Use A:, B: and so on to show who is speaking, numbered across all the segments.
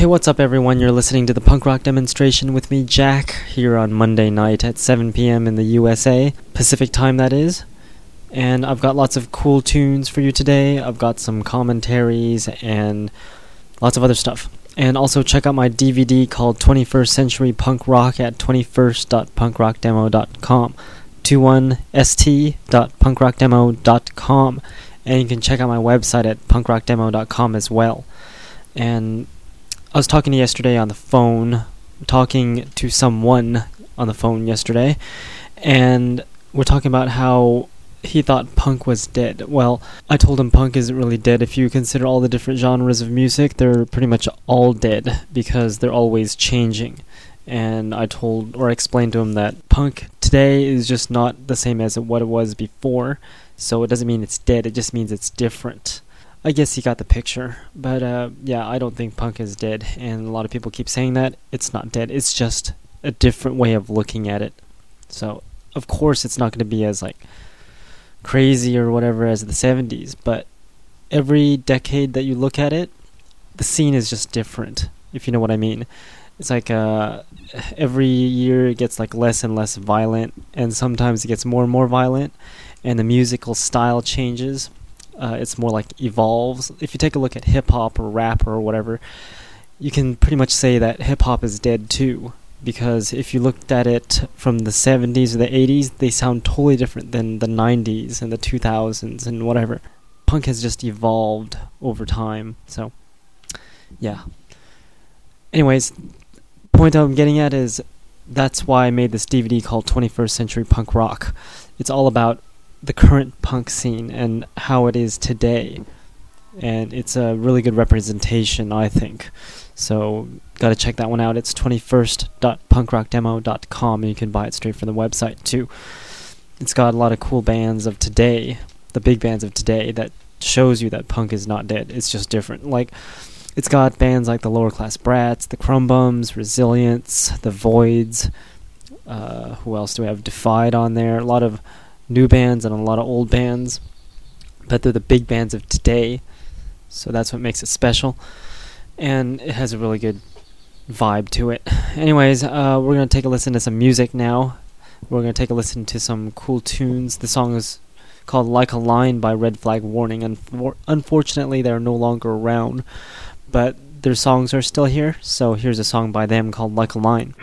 A: Hey, what's up, everyone? You're listening to the punk rock demonstration with me, Jack, here on Monday night at 7 p.m. in the USA, Pacific time, that is. And I've got lots of cool tunes for you today. I've got some commentaries and lots of other stuff. And also check out my DVD called 21st Century Punk Rock at 21st.punkrockdemo.com. 21st.punkrockdemo.com. And you can check out my website at punkrockdemo.com as well. And I was talking yesterday on the phone, talking to someone on the phone yesterday, and we're talking about how he thought punk was dead. Well, I told him punk isn't really dead. If you consider all the different genres of music, they're pretty much all dead because they're always changing. And I told or explained to him that punk today is just not the same as what it was before. So it doesn't mean it's dead, it just means it's different. I guess he got the picture. But uh, yeah, I don't think punk is dead, and a lot of people keep saying that. It's not dead. It's just a different way of looking at it. So of course it's not going to be as like crazy or whatever as the 70s, but every decade that you look at it, the scene is just different. If you know what I mean. It's like uh, every year it gets like less and less violent, and sometimes it gets more and more violent, and the musical style changes uh, it's more like evolves. If you take a look at hip hop or rap or whatever, you can pretty much say that hip hop is dead too. Because if you looked at it from the 70s or the 80s, they sound totally different than the 90s and the 2000s and whatever. Punk has just evolved over time, so yeah. Anyways, point I'm getting at is that's why I made this DVD called 21st Century Punk Rock. It's all about the current punk scene and how it is today. And it's a really good representation, I think. So, gotta check that one out. It's 21st.punkrockdemo.com, and you can buy it straight from the website, too. It's got a lot of cool bands of today, the big bands of today, that shows you that punk is not dead. It's just different. Like, it's got bands like the Lower Class Brats, the Krum Bums, Resilience, the Voids. Uh, who else do we have? Defied on there. A lot of new bands and a lot of old bands, but they're the big bands of today, so that's what makes it special. And it has a really good vibe to it. Anyways, uh, we're gonna take a listen to some music now. We're gonna take a listen to some cool tunes. The song is called "Like a Line" by Red Flag Warning. Unfor- unfortunately, they're no longer around, but their songs are still here. So here's a song by them called "Like a Line."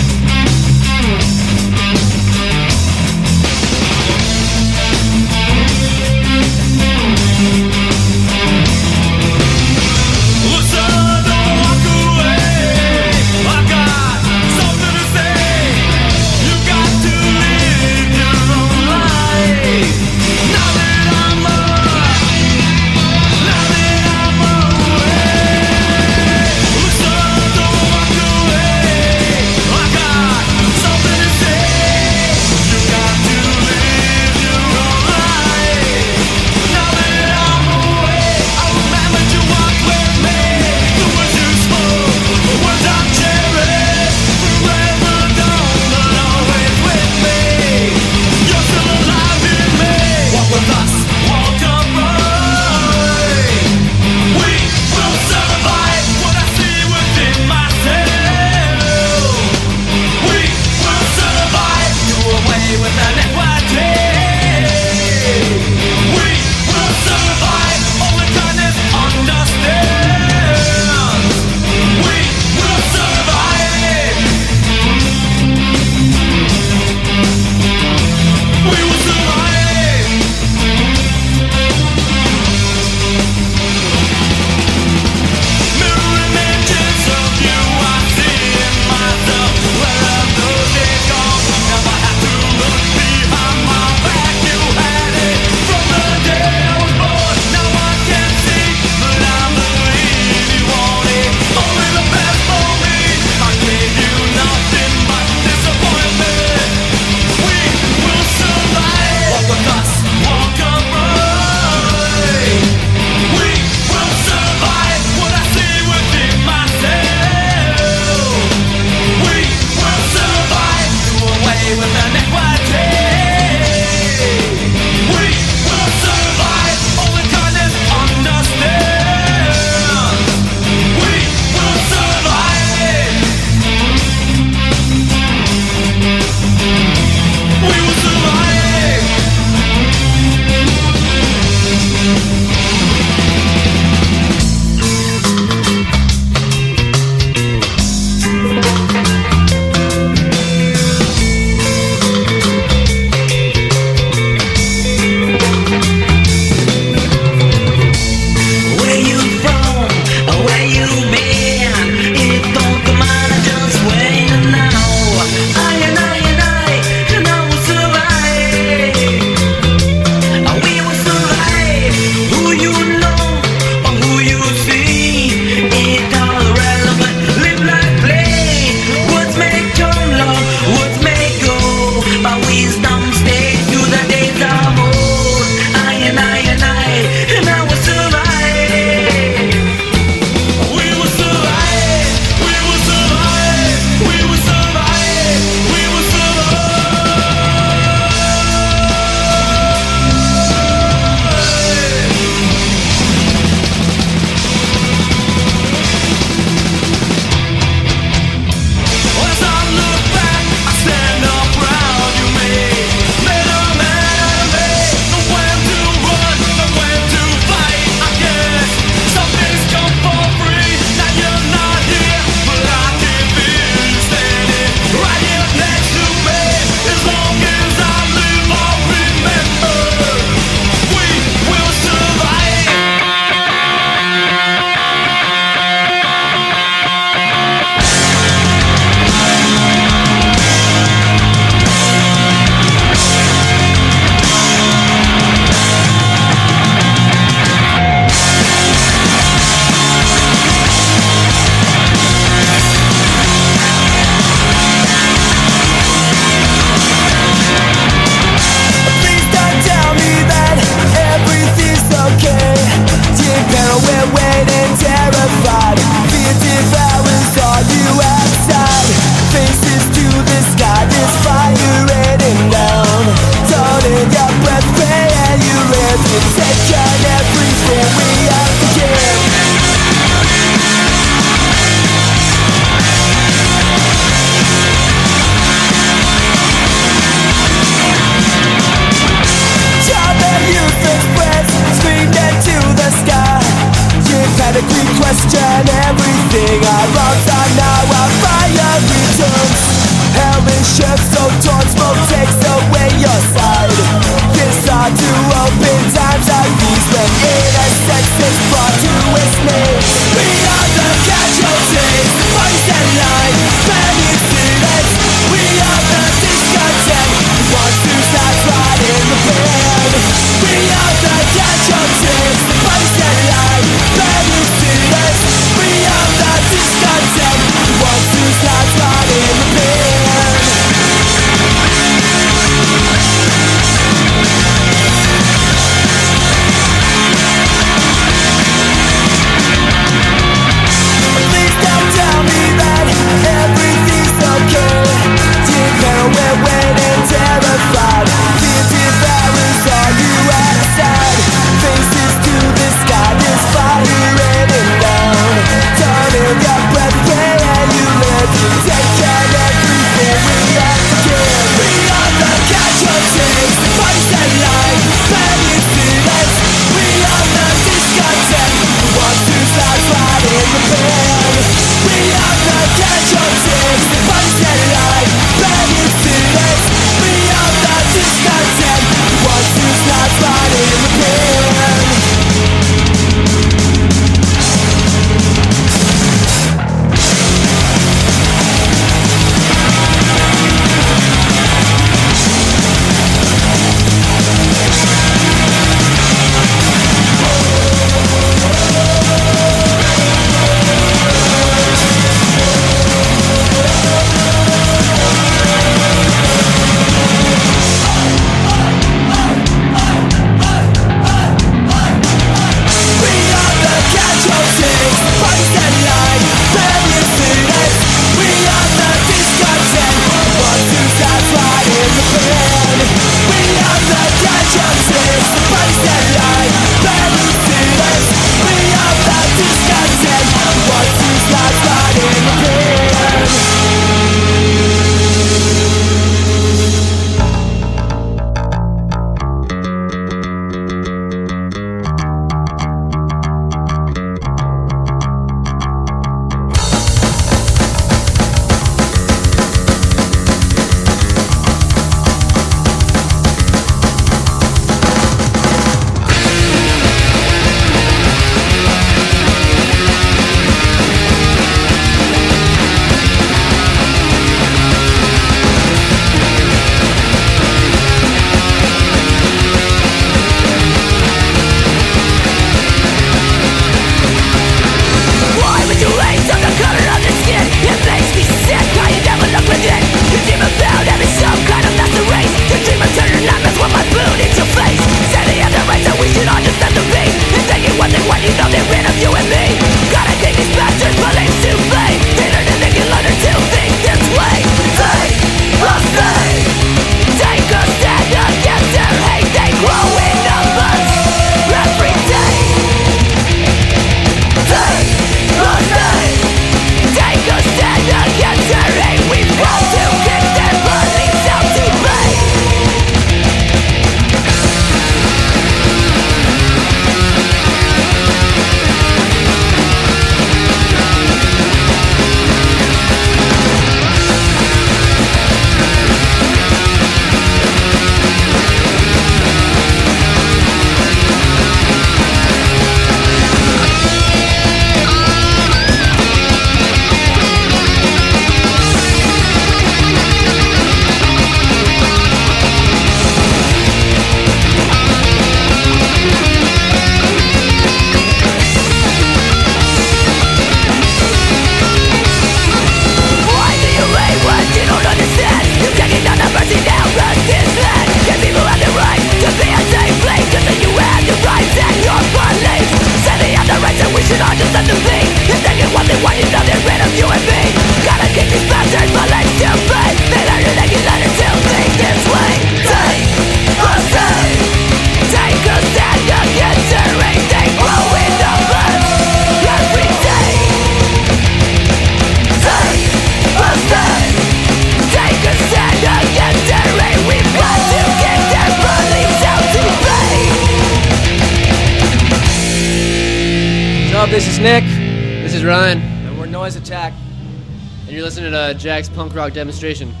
B: Jack's demonstration.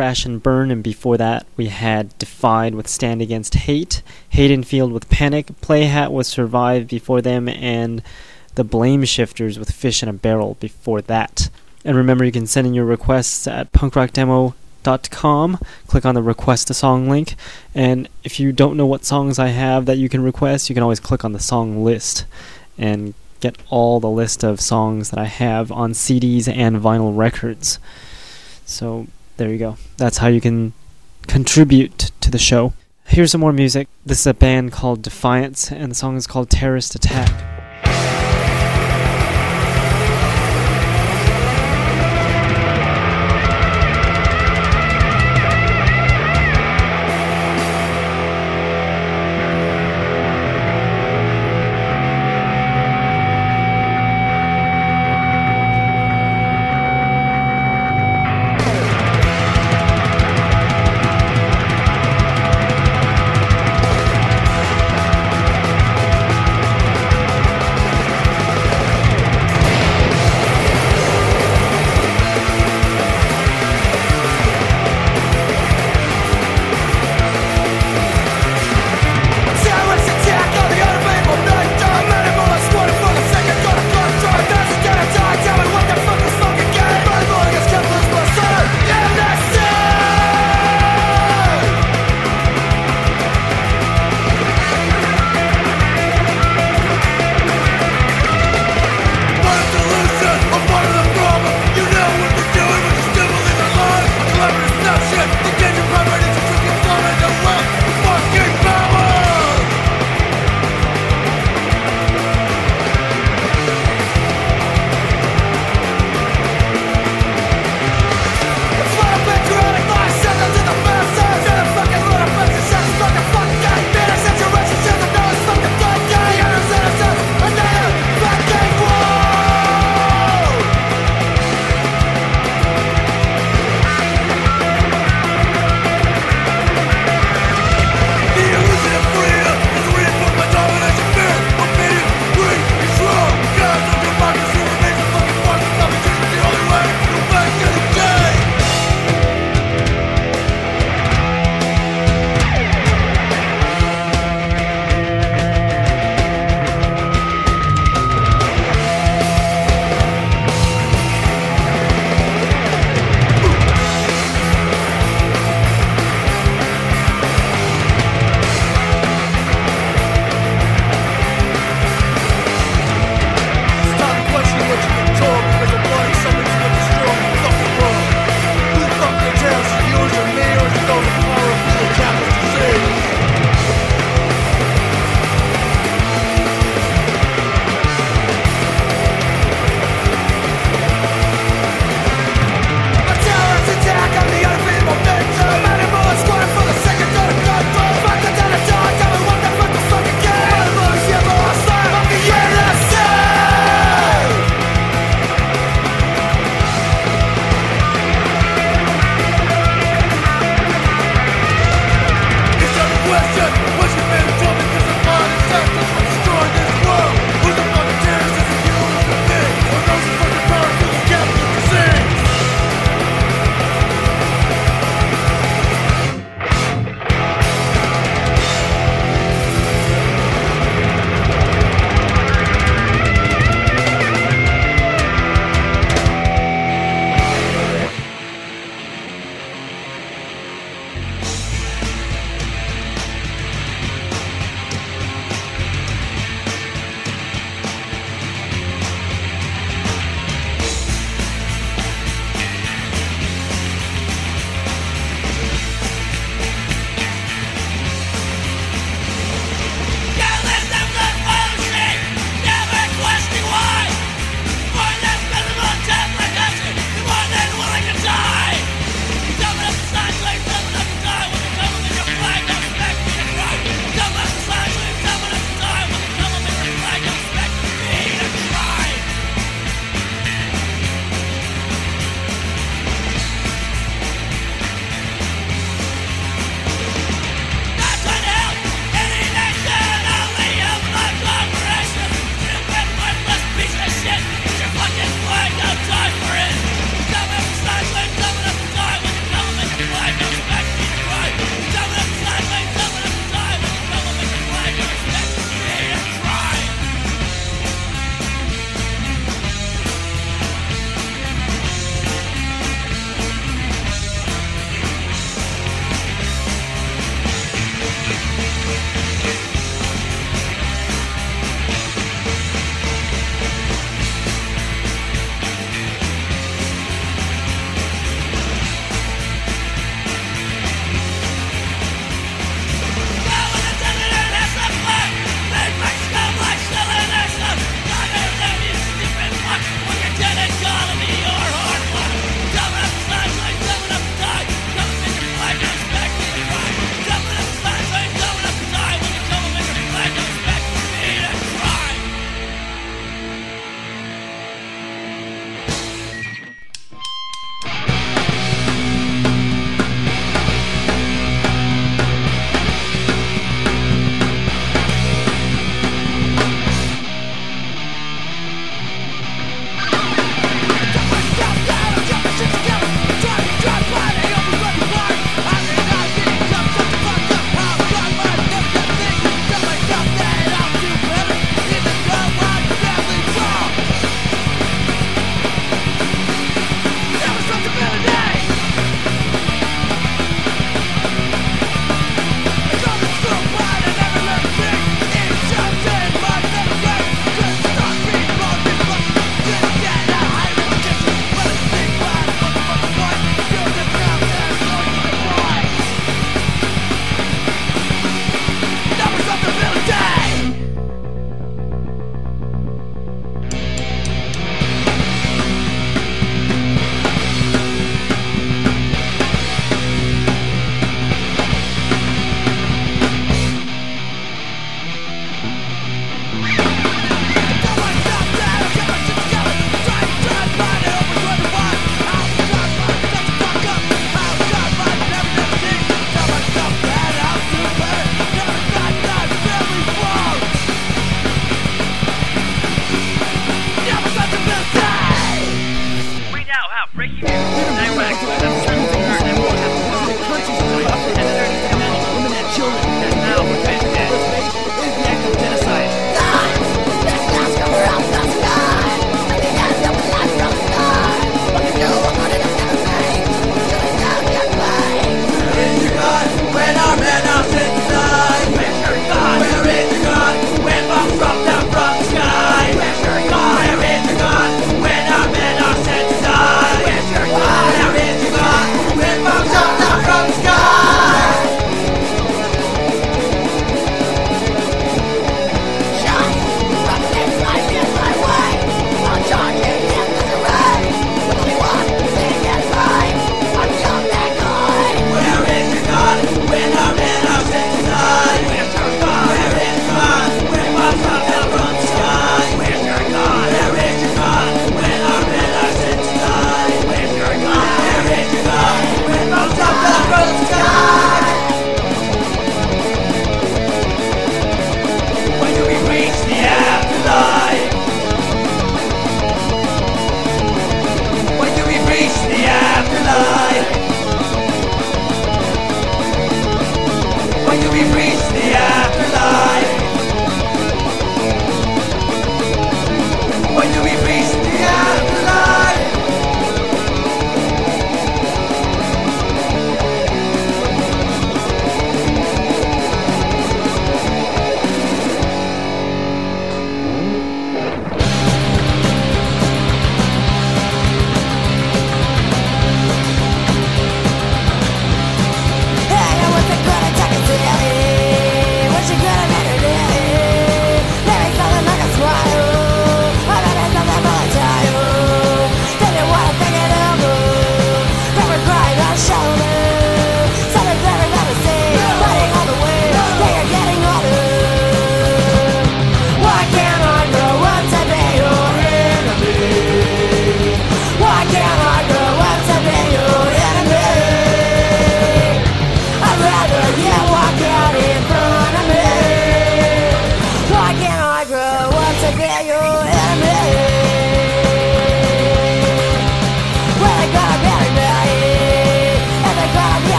A: Crash and Burn, and before that we had Defied with Stand Against Hate, Haydenfield with Panic, Playhat with Survive before them, and the Blame Shifters with Fish in a Barrel before that. And remember, you can send in your requests at punkrockdemo.com. Click on the Request a Song link, and if you don't know what songs I have that you can request, you can always click on the song list and get all the list of songs that I have on CDs and vinyl records. So there you go. That's how you can contribute to the show. Here's some more music. This is a band called Defiance, and the song is called Terrorist Attack.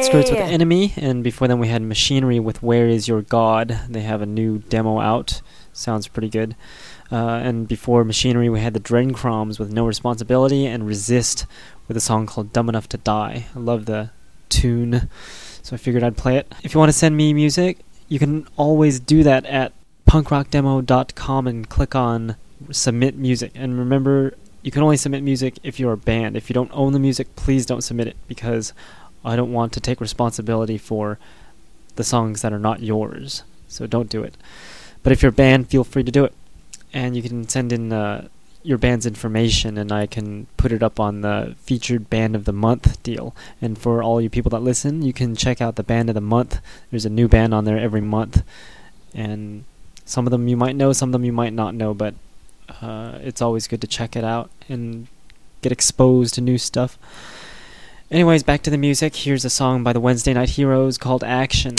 C: Outskirts with Enemy, and before then we had Machinery with Where Is Your God. They have a new demo out. Sounds pretty good. Uh, and before Machinery, we had the Dreadcroms with No Responsibility and Resist with a song called Dumb Enough to Die. I love the tune, so I figured I'd play it. If you want to send me music, you can always do that at punkrockdemo.com and click on Submit Music. And remember, you can only submit music if you're a band. If you don't own the music, please don't submit it because I don't want to take responsibility for the songs that are not yours. So don't do it. But if you're a band, feel free to do it. And you can send in uh, your band's information and I can put it up on the featured band of the month deal. And for all you people that listen, you can check out the band of the month. There's a new band on there every month. And some of them you might know, some of them you might not know, but uh, it's always good to check it out and get exposed to new stuff. Anyways, back to the music. Here's a song by the Wednesday Night Heroes called Action.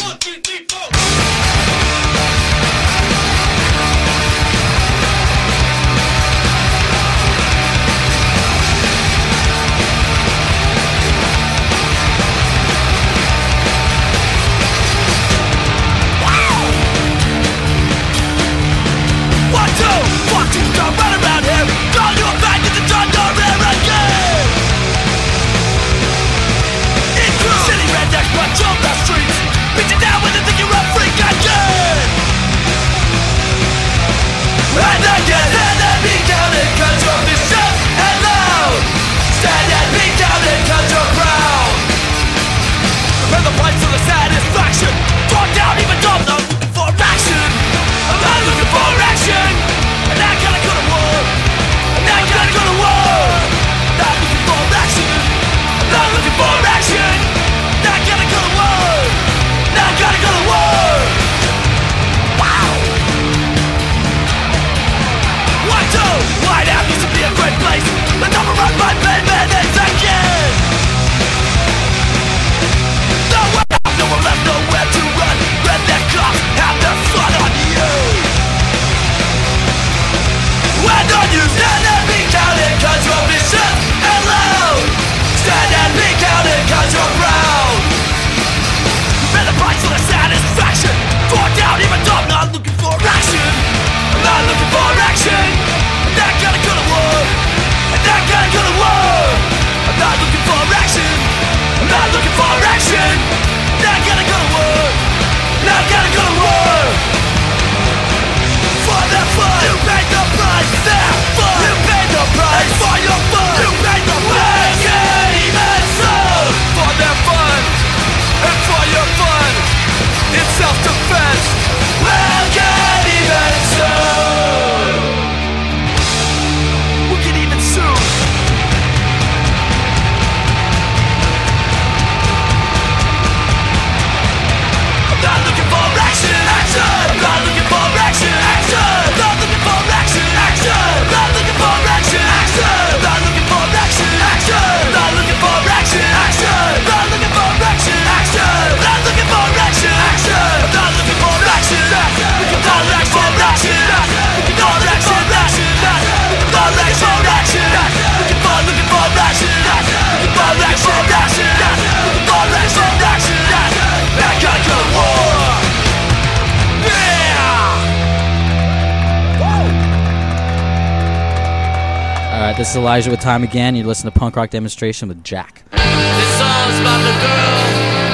D: This is Elijah with Time Again. You listen to Punk Rock Demonstration with Jack.
E: This song's about the girl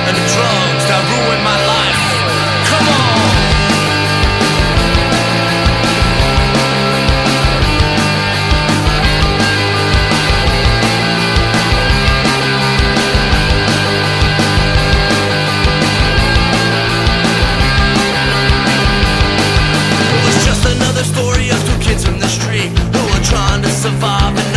E: and the drugs that ruined my life. Survive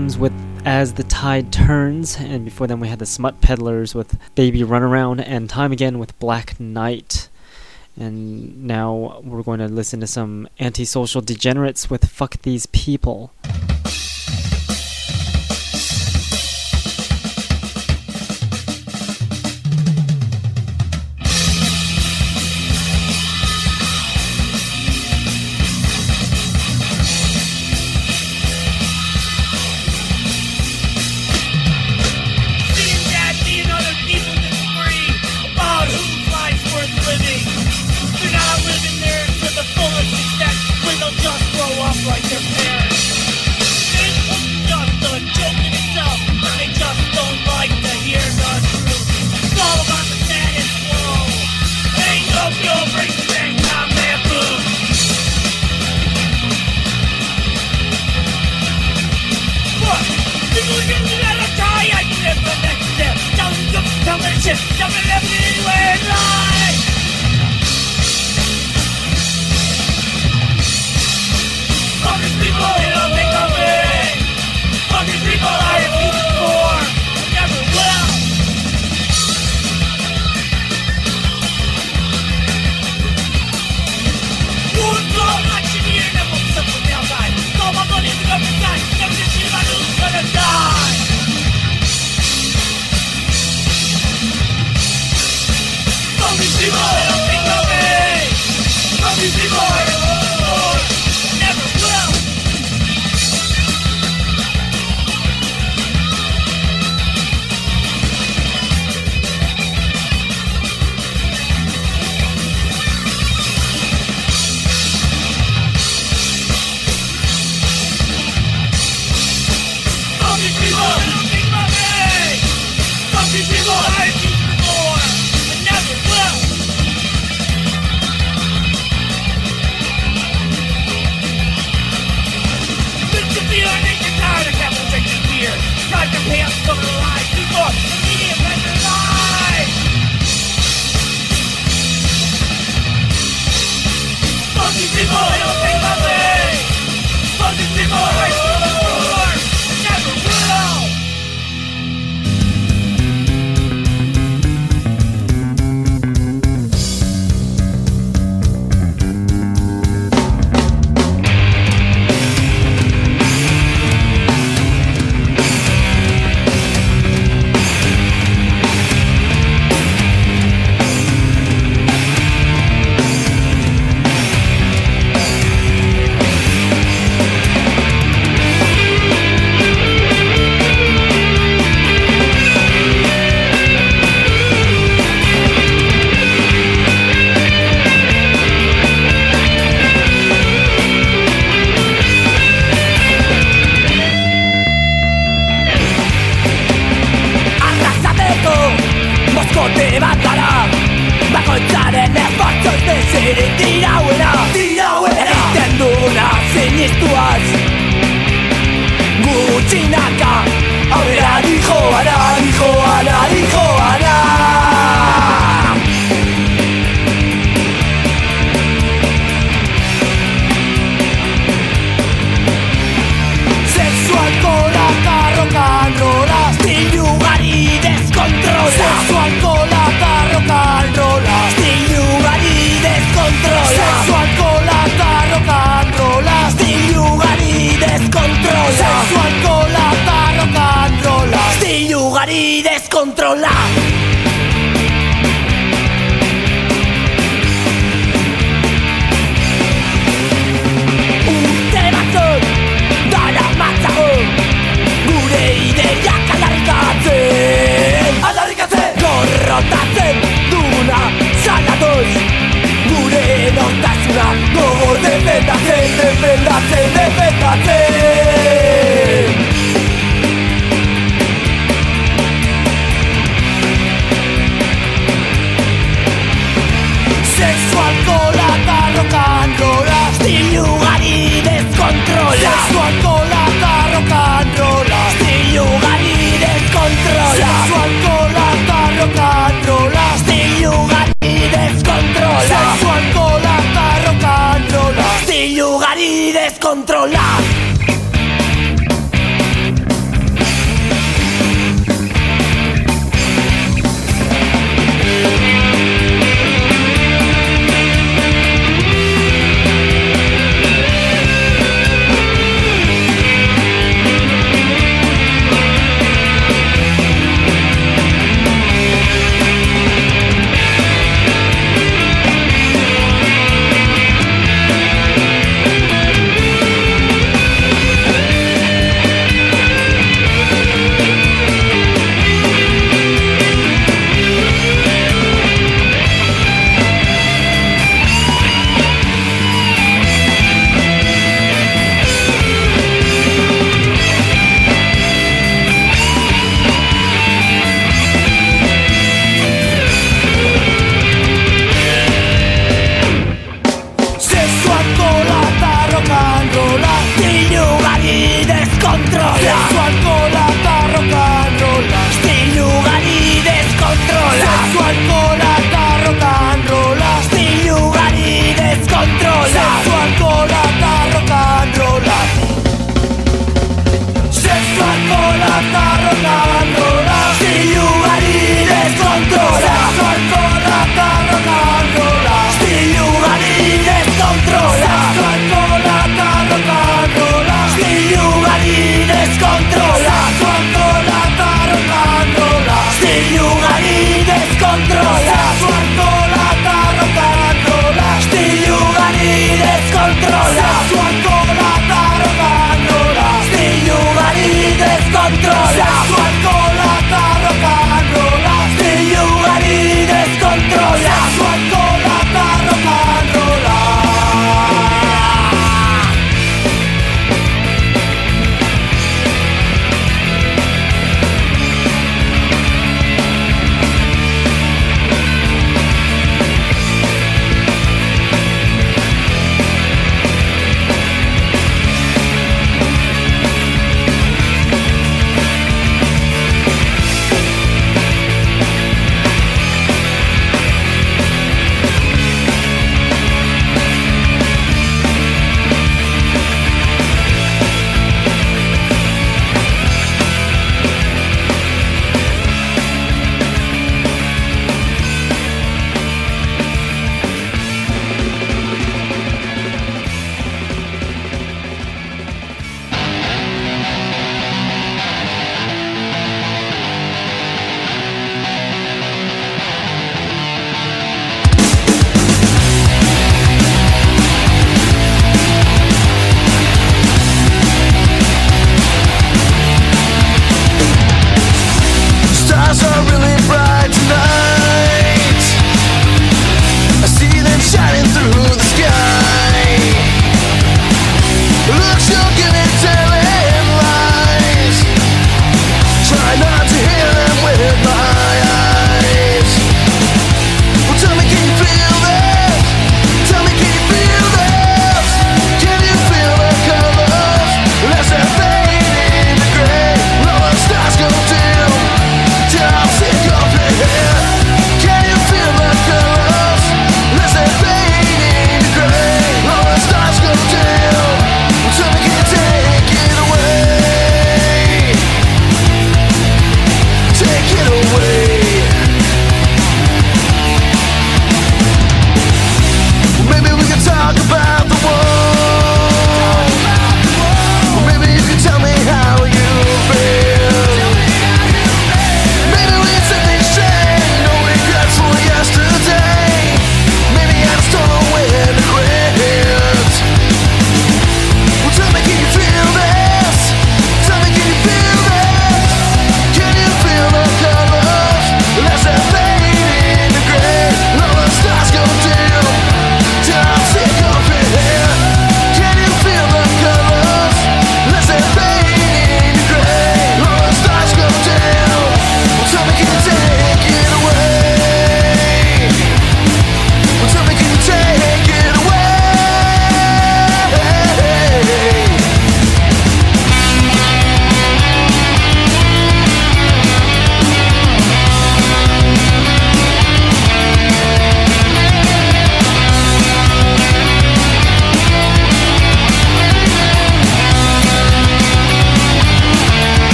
E: with As the Tide Turns, and before then we had the Smut Peddlers with Baby Runaround, and Time Again with Black Knight. And now we're going to listen to some antisocial degenerates with Fuck These People.
A: descontrolar.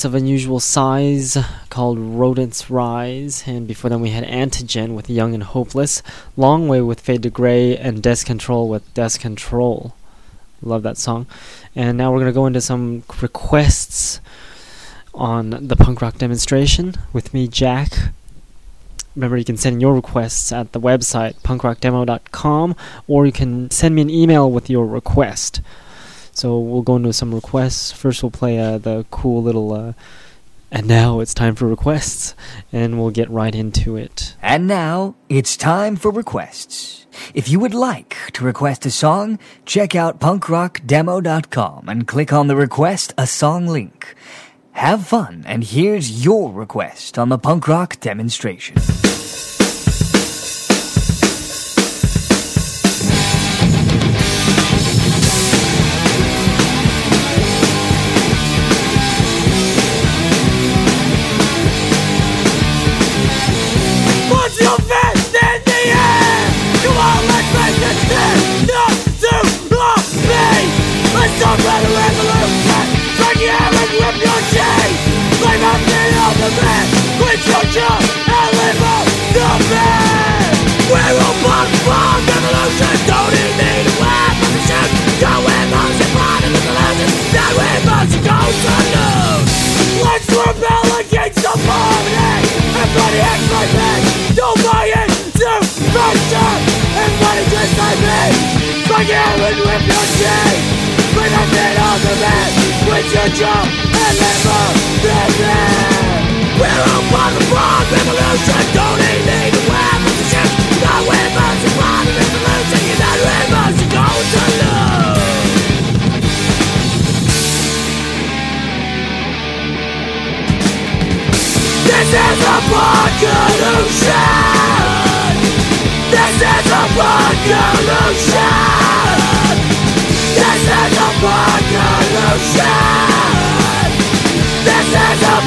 A: Rodents of Unusual Size called Rodents Rise. And before then we had Antigen with Young and Hopeless, Long Way with Fade to Grey, and Death Control with Death Control. Love that song. And now we're going to go into some requests on the punk rock demonstration with me, Jack. Remember, you can send your requests at the website punkrockdemo.com or you can send me an email with your request. So we'll go into some requests. First, we'll play uh, the cool little. Uh, and now it's time for requests, and we'll get right into it.
F: And now it's time for requests. If you would like to request a song, check out punkrockdemo.com and click on the request a song link. Have fun, and here's your request on the punk rock demonstration.
E: Let's celebrate a revolution! Strike your hand and rip your chain! Blame up the ultimate! Quit your job and live up the bed! We're a punk punk revolution! Don't even need a weapon to shoot! Go with motion, part of the solution! That we must go to lose! Let's rebel against the poverty! Everybody acts like me! Don't buy into culture! Everybody just like me! Fuck you and rip your chain! Bring up the ultimate! Quit your job and live up the bed! We're on part of the wrong revolution! Don't even need a weapon to shoot! No weapons is part of the solution! You're not weapons, you're going to lose! This is a revolution. This is a revolution. This is a revolution. This is a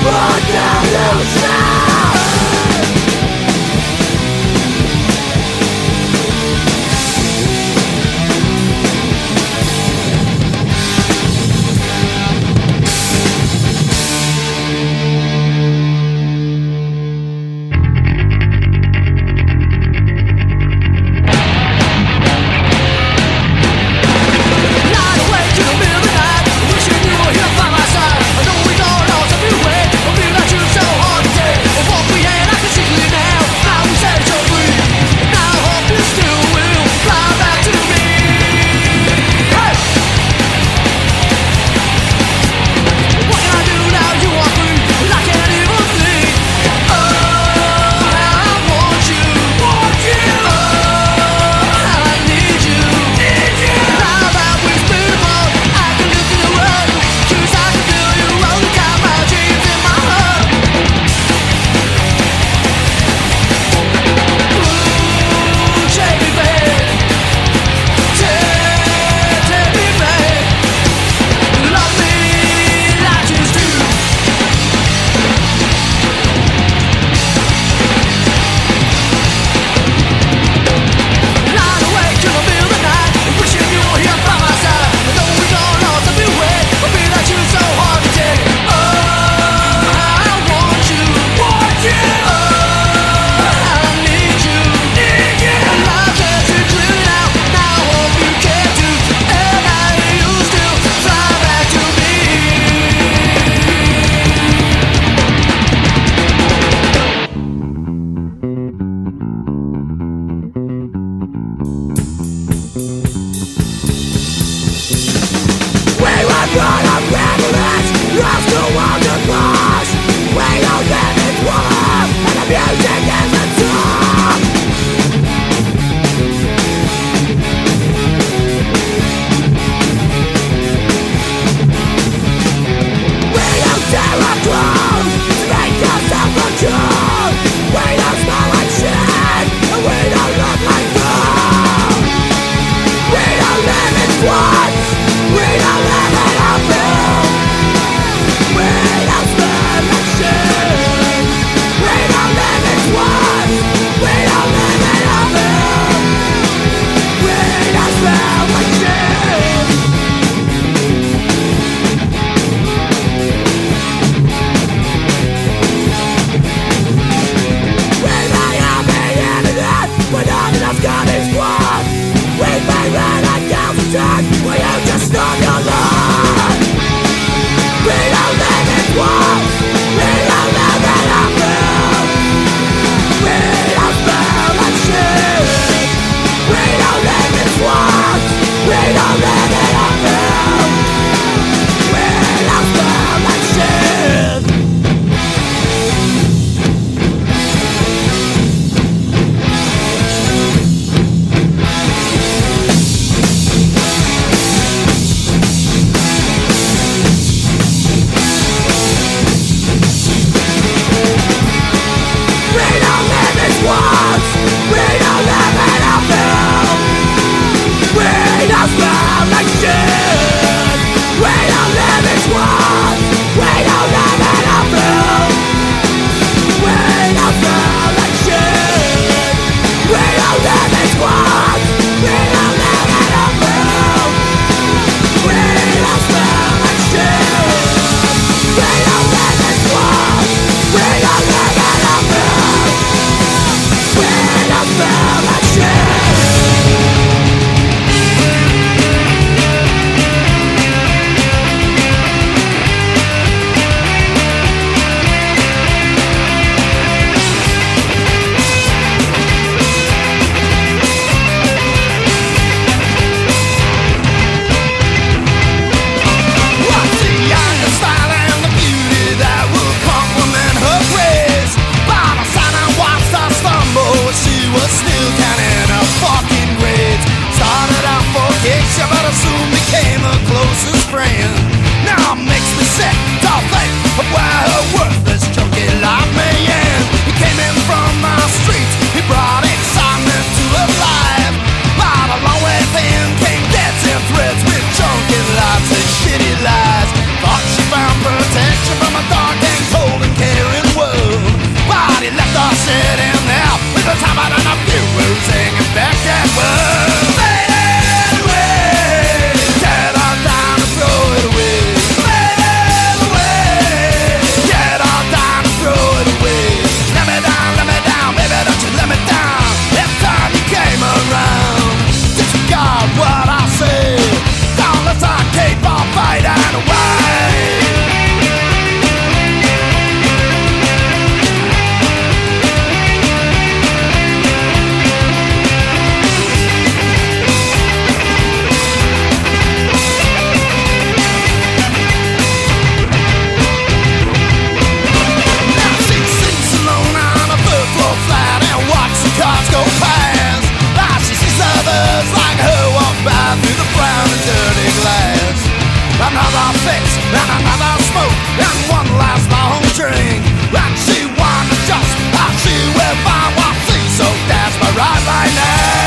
G: Another fix and another smoke and one last long drink. And she wonders just how she will find what she's so desperate right now.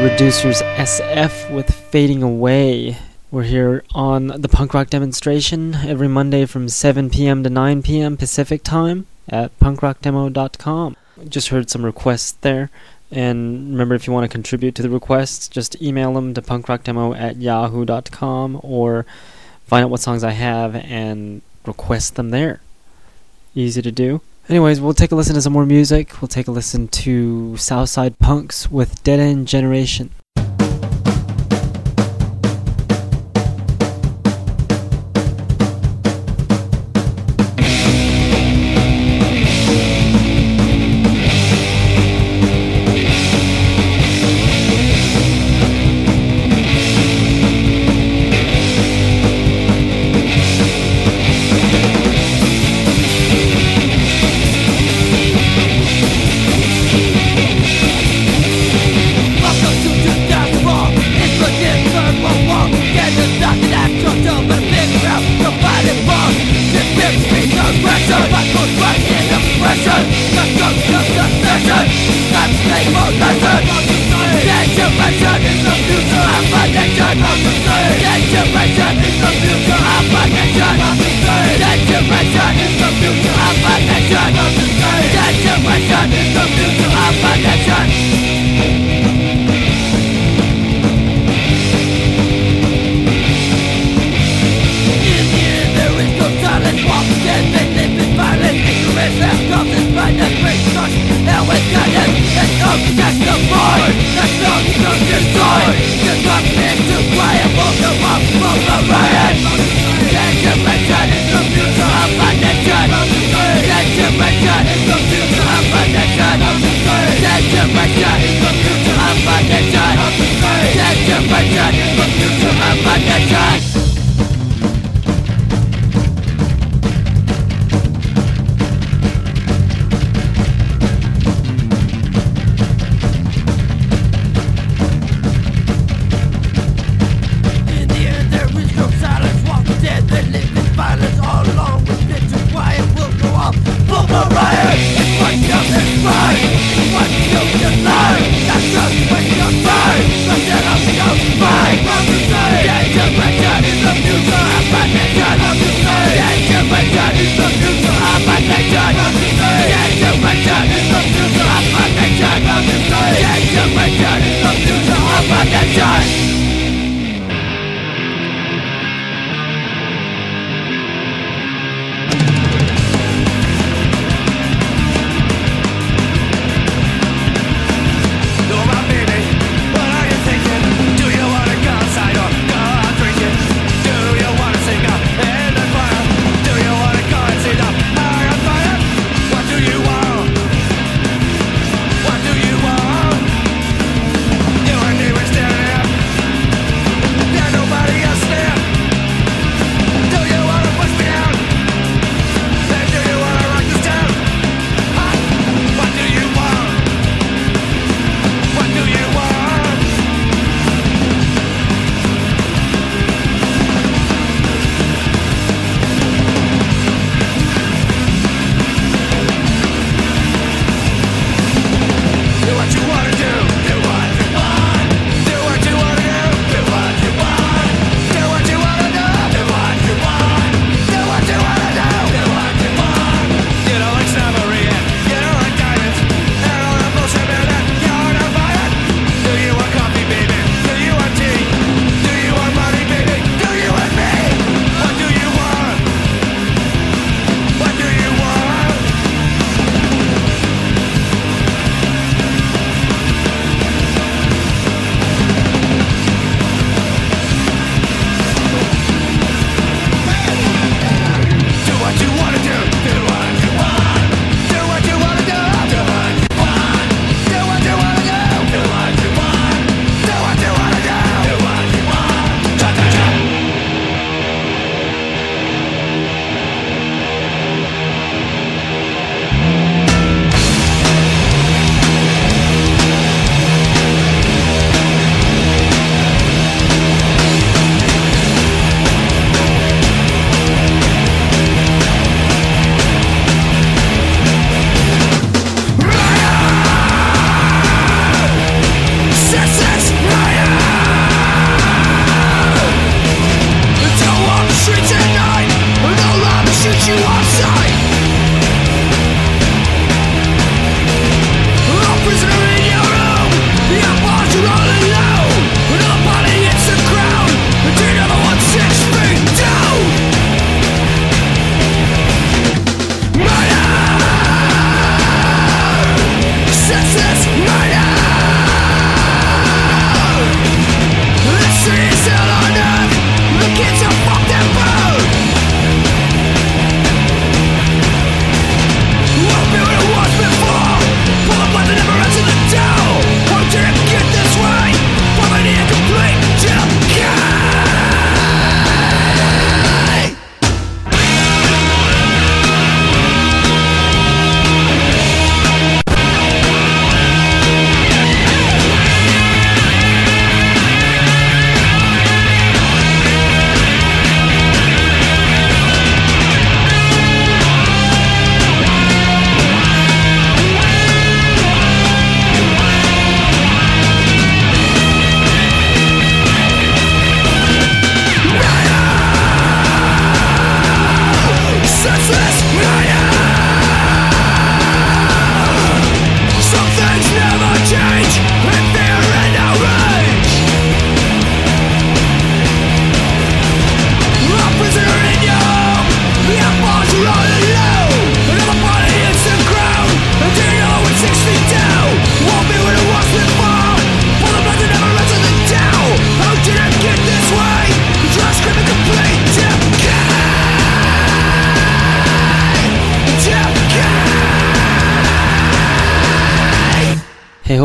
A: Reducers SF with Fading Away. We're here on the punk rock demonstration every Monday from 7 p.m. to 9 p.m. Pacific time at punkrockdemo.com. Just heard some requests there. And remember, if you want to contribute to the requests, just email them to punkrockdemo at yahoo.com or find out what songs I have and request them there. Easy to do. Anyways, we'll take a listen to some more music. We'll take a listen to Southside Punks with Dead End Generation.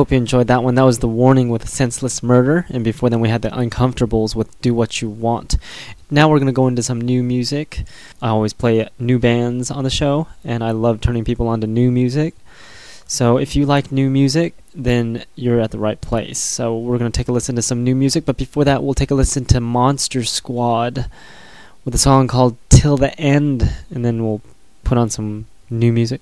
E: Hope you enjoyed that one. That was The Warning with Senseless Murder, and before then we had The Uncomfortables with Do What You Want. Now we're going to go into some new music. I always play new bands on the show, and I love turning people on to new music. So if you like new music, then you're at the right place. So we're going to take a listen to some new music, but before that, we'll take a listen to Monster Squad with a song called Till the End, and then we'll put on some new music.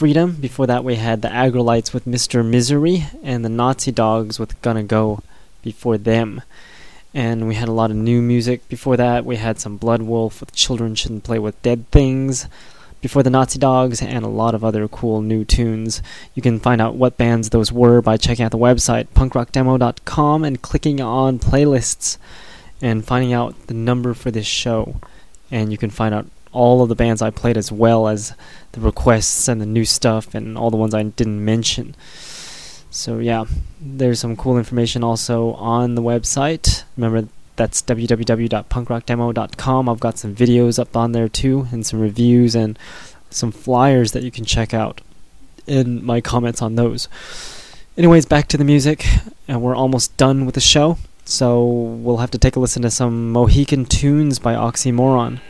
G: Freedom.
A: Before that, we had the Aggrolites with Mr. Misery and the Nazi Dogs with Gonna Go before them. And we had a lot of new music before that. We had some Blood Wolf with Children Shouldn't Play with Dead Things before the Nazi Dogs and a lot of other cool new tunes. You can find out what bands those were by checking out the website punkrockdemo.com and clicking on playlists and finding out the number for this show. And you can find out all of the bands I played as well as the requests and the new stuff and all the ones I didn't mention. So yeah, there's some cool information also on the website. Remember that's www.punkrockdemo.com. I've got some videos up on there too and some reviews and some flyers that you can check out and my comments on those. Anyways, back to the music and we're almost done with the show. So we'll have to take a listen to some Mohican tunes by Oxymoron.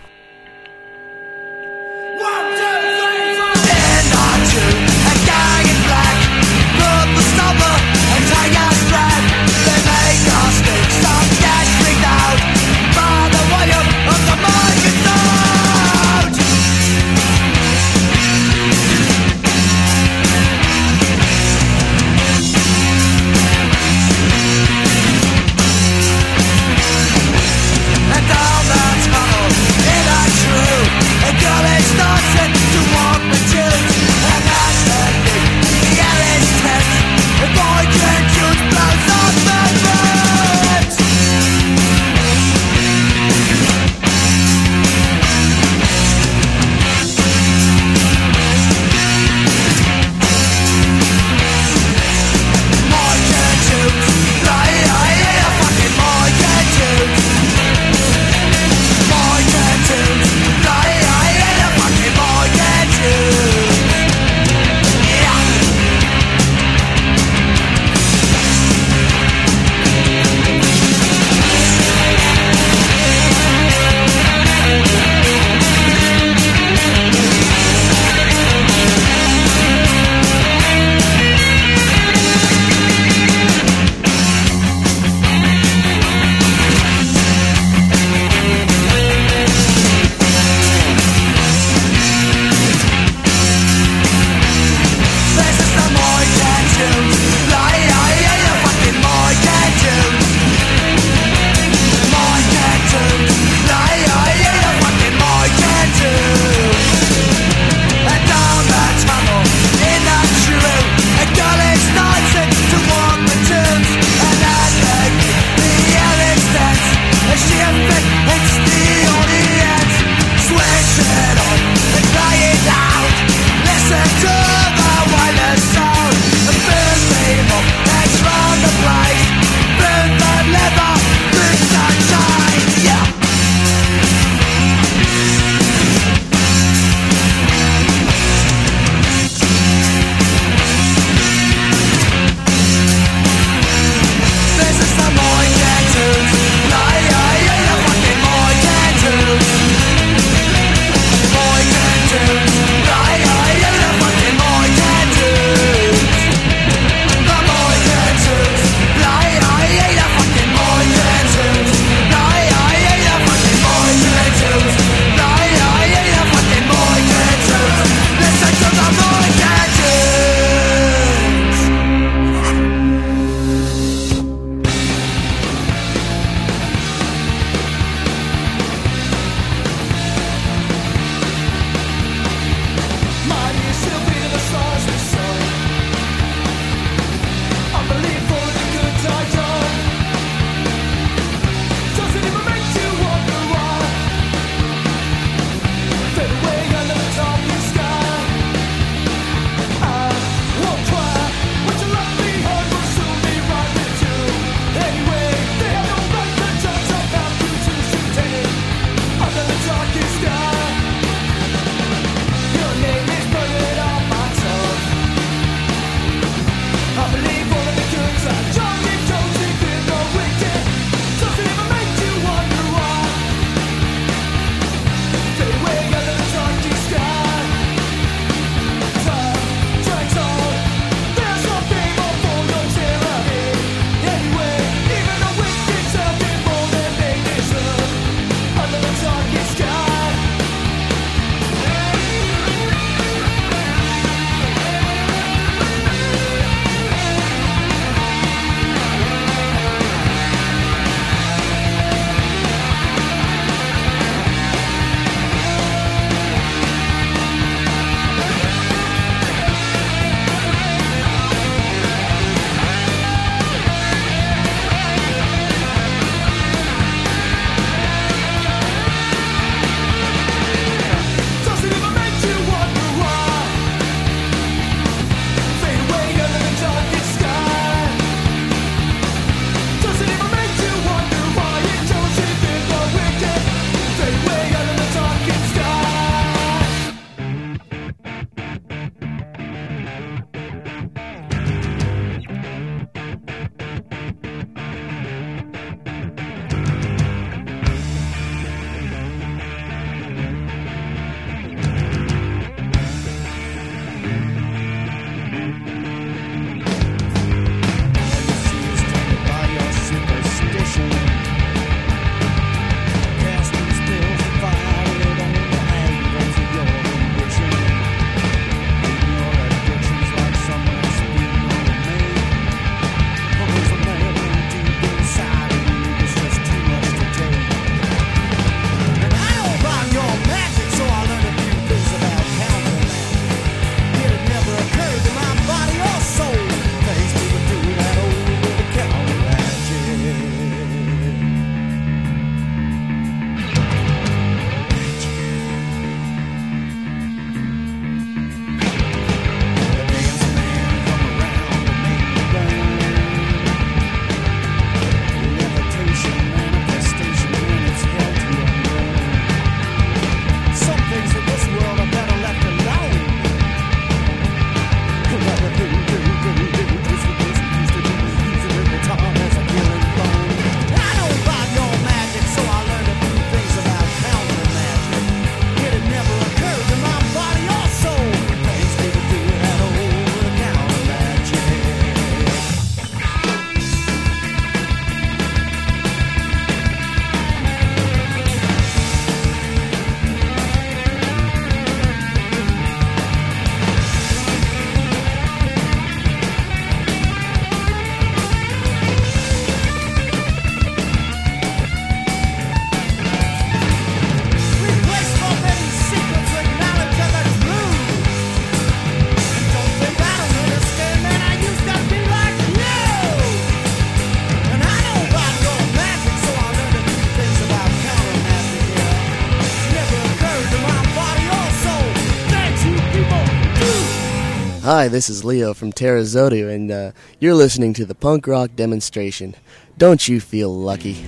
C: Hi, this is Leo from Terra Zodu, and uh, you're listening to the punk rock demonstration. Don't you feel lucky?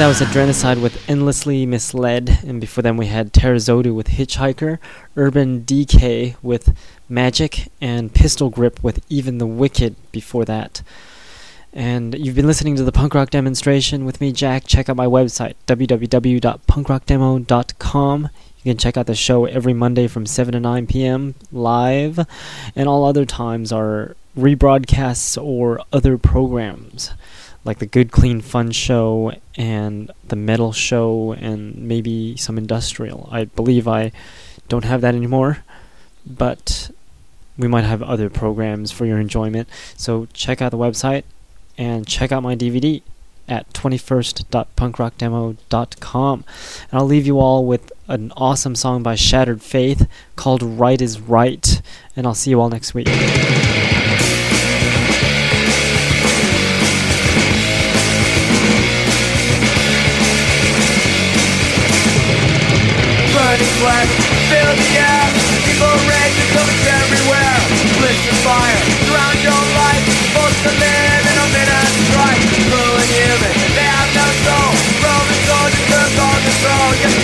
A: That was Adrenocide with Endlessly Misled, and before them we had Terrazodu with Hitchhiker, Urban DK with Magic, and Pistol Grip with Even the Wicked before that. And you've been listening to the punk rock demonstration with me, Jack. Check out my website, www.punkrockdemo.com. You can check out the show every Monday from 7 to 9 p.m. live, and all other times are rebroadcasts or other programs like the Good Clean Fun show and the Metal show and maybe some industrial. I believe I don't have that anymore, but we might have other programs for your enjoyment. So check out the website and check out my DVD at 21st.punkrockdemo.com. And I'll leave you all with an awesome song by Shattered Faith called Right is Right. And I'll see you all next week.
H: Burning flesh fill the air. People rage and zombies everywhere. Blister fire surround your life. Forced to live in a minute strike. Cruel and human, they have no soul. Roman soldiers took all control.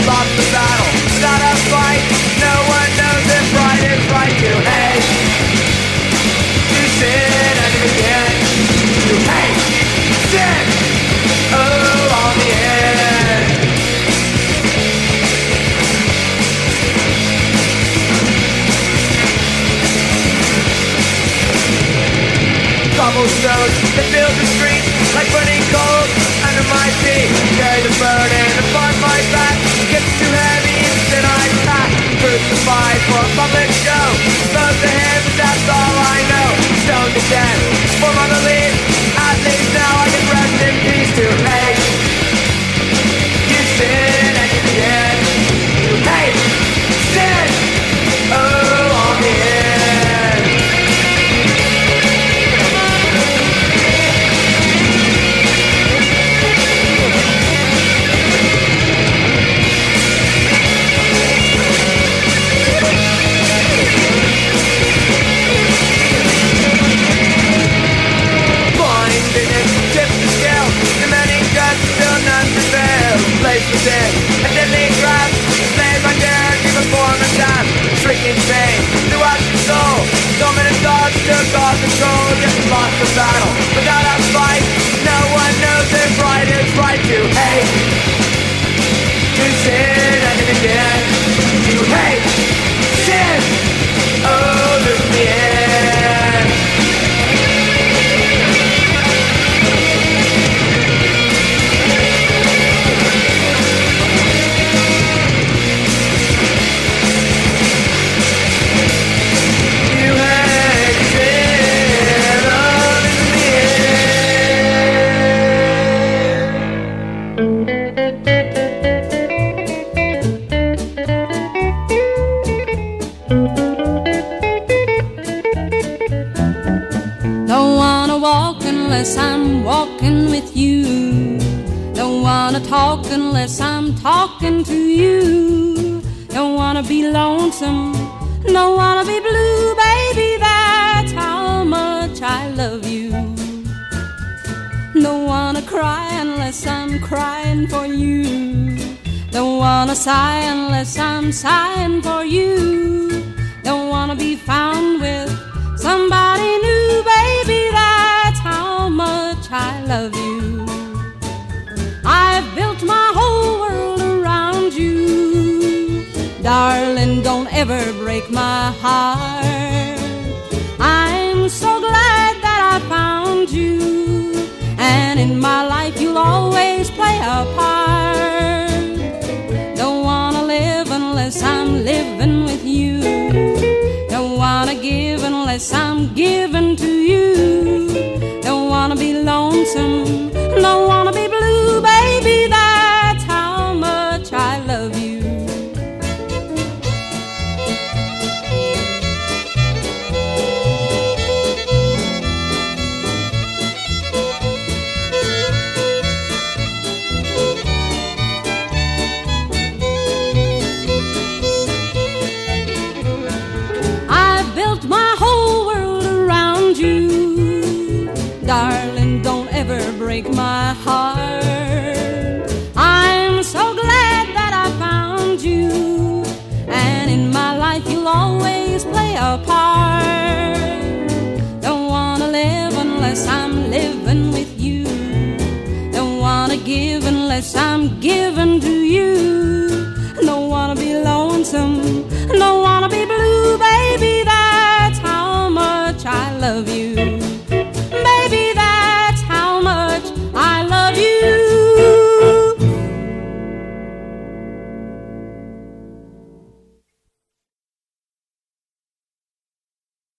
H: Cobblestones that fill the streets like burning coals under my feet. Carry the burden upon my back. Gets too heavy, instead I pack. Crucified for a public show.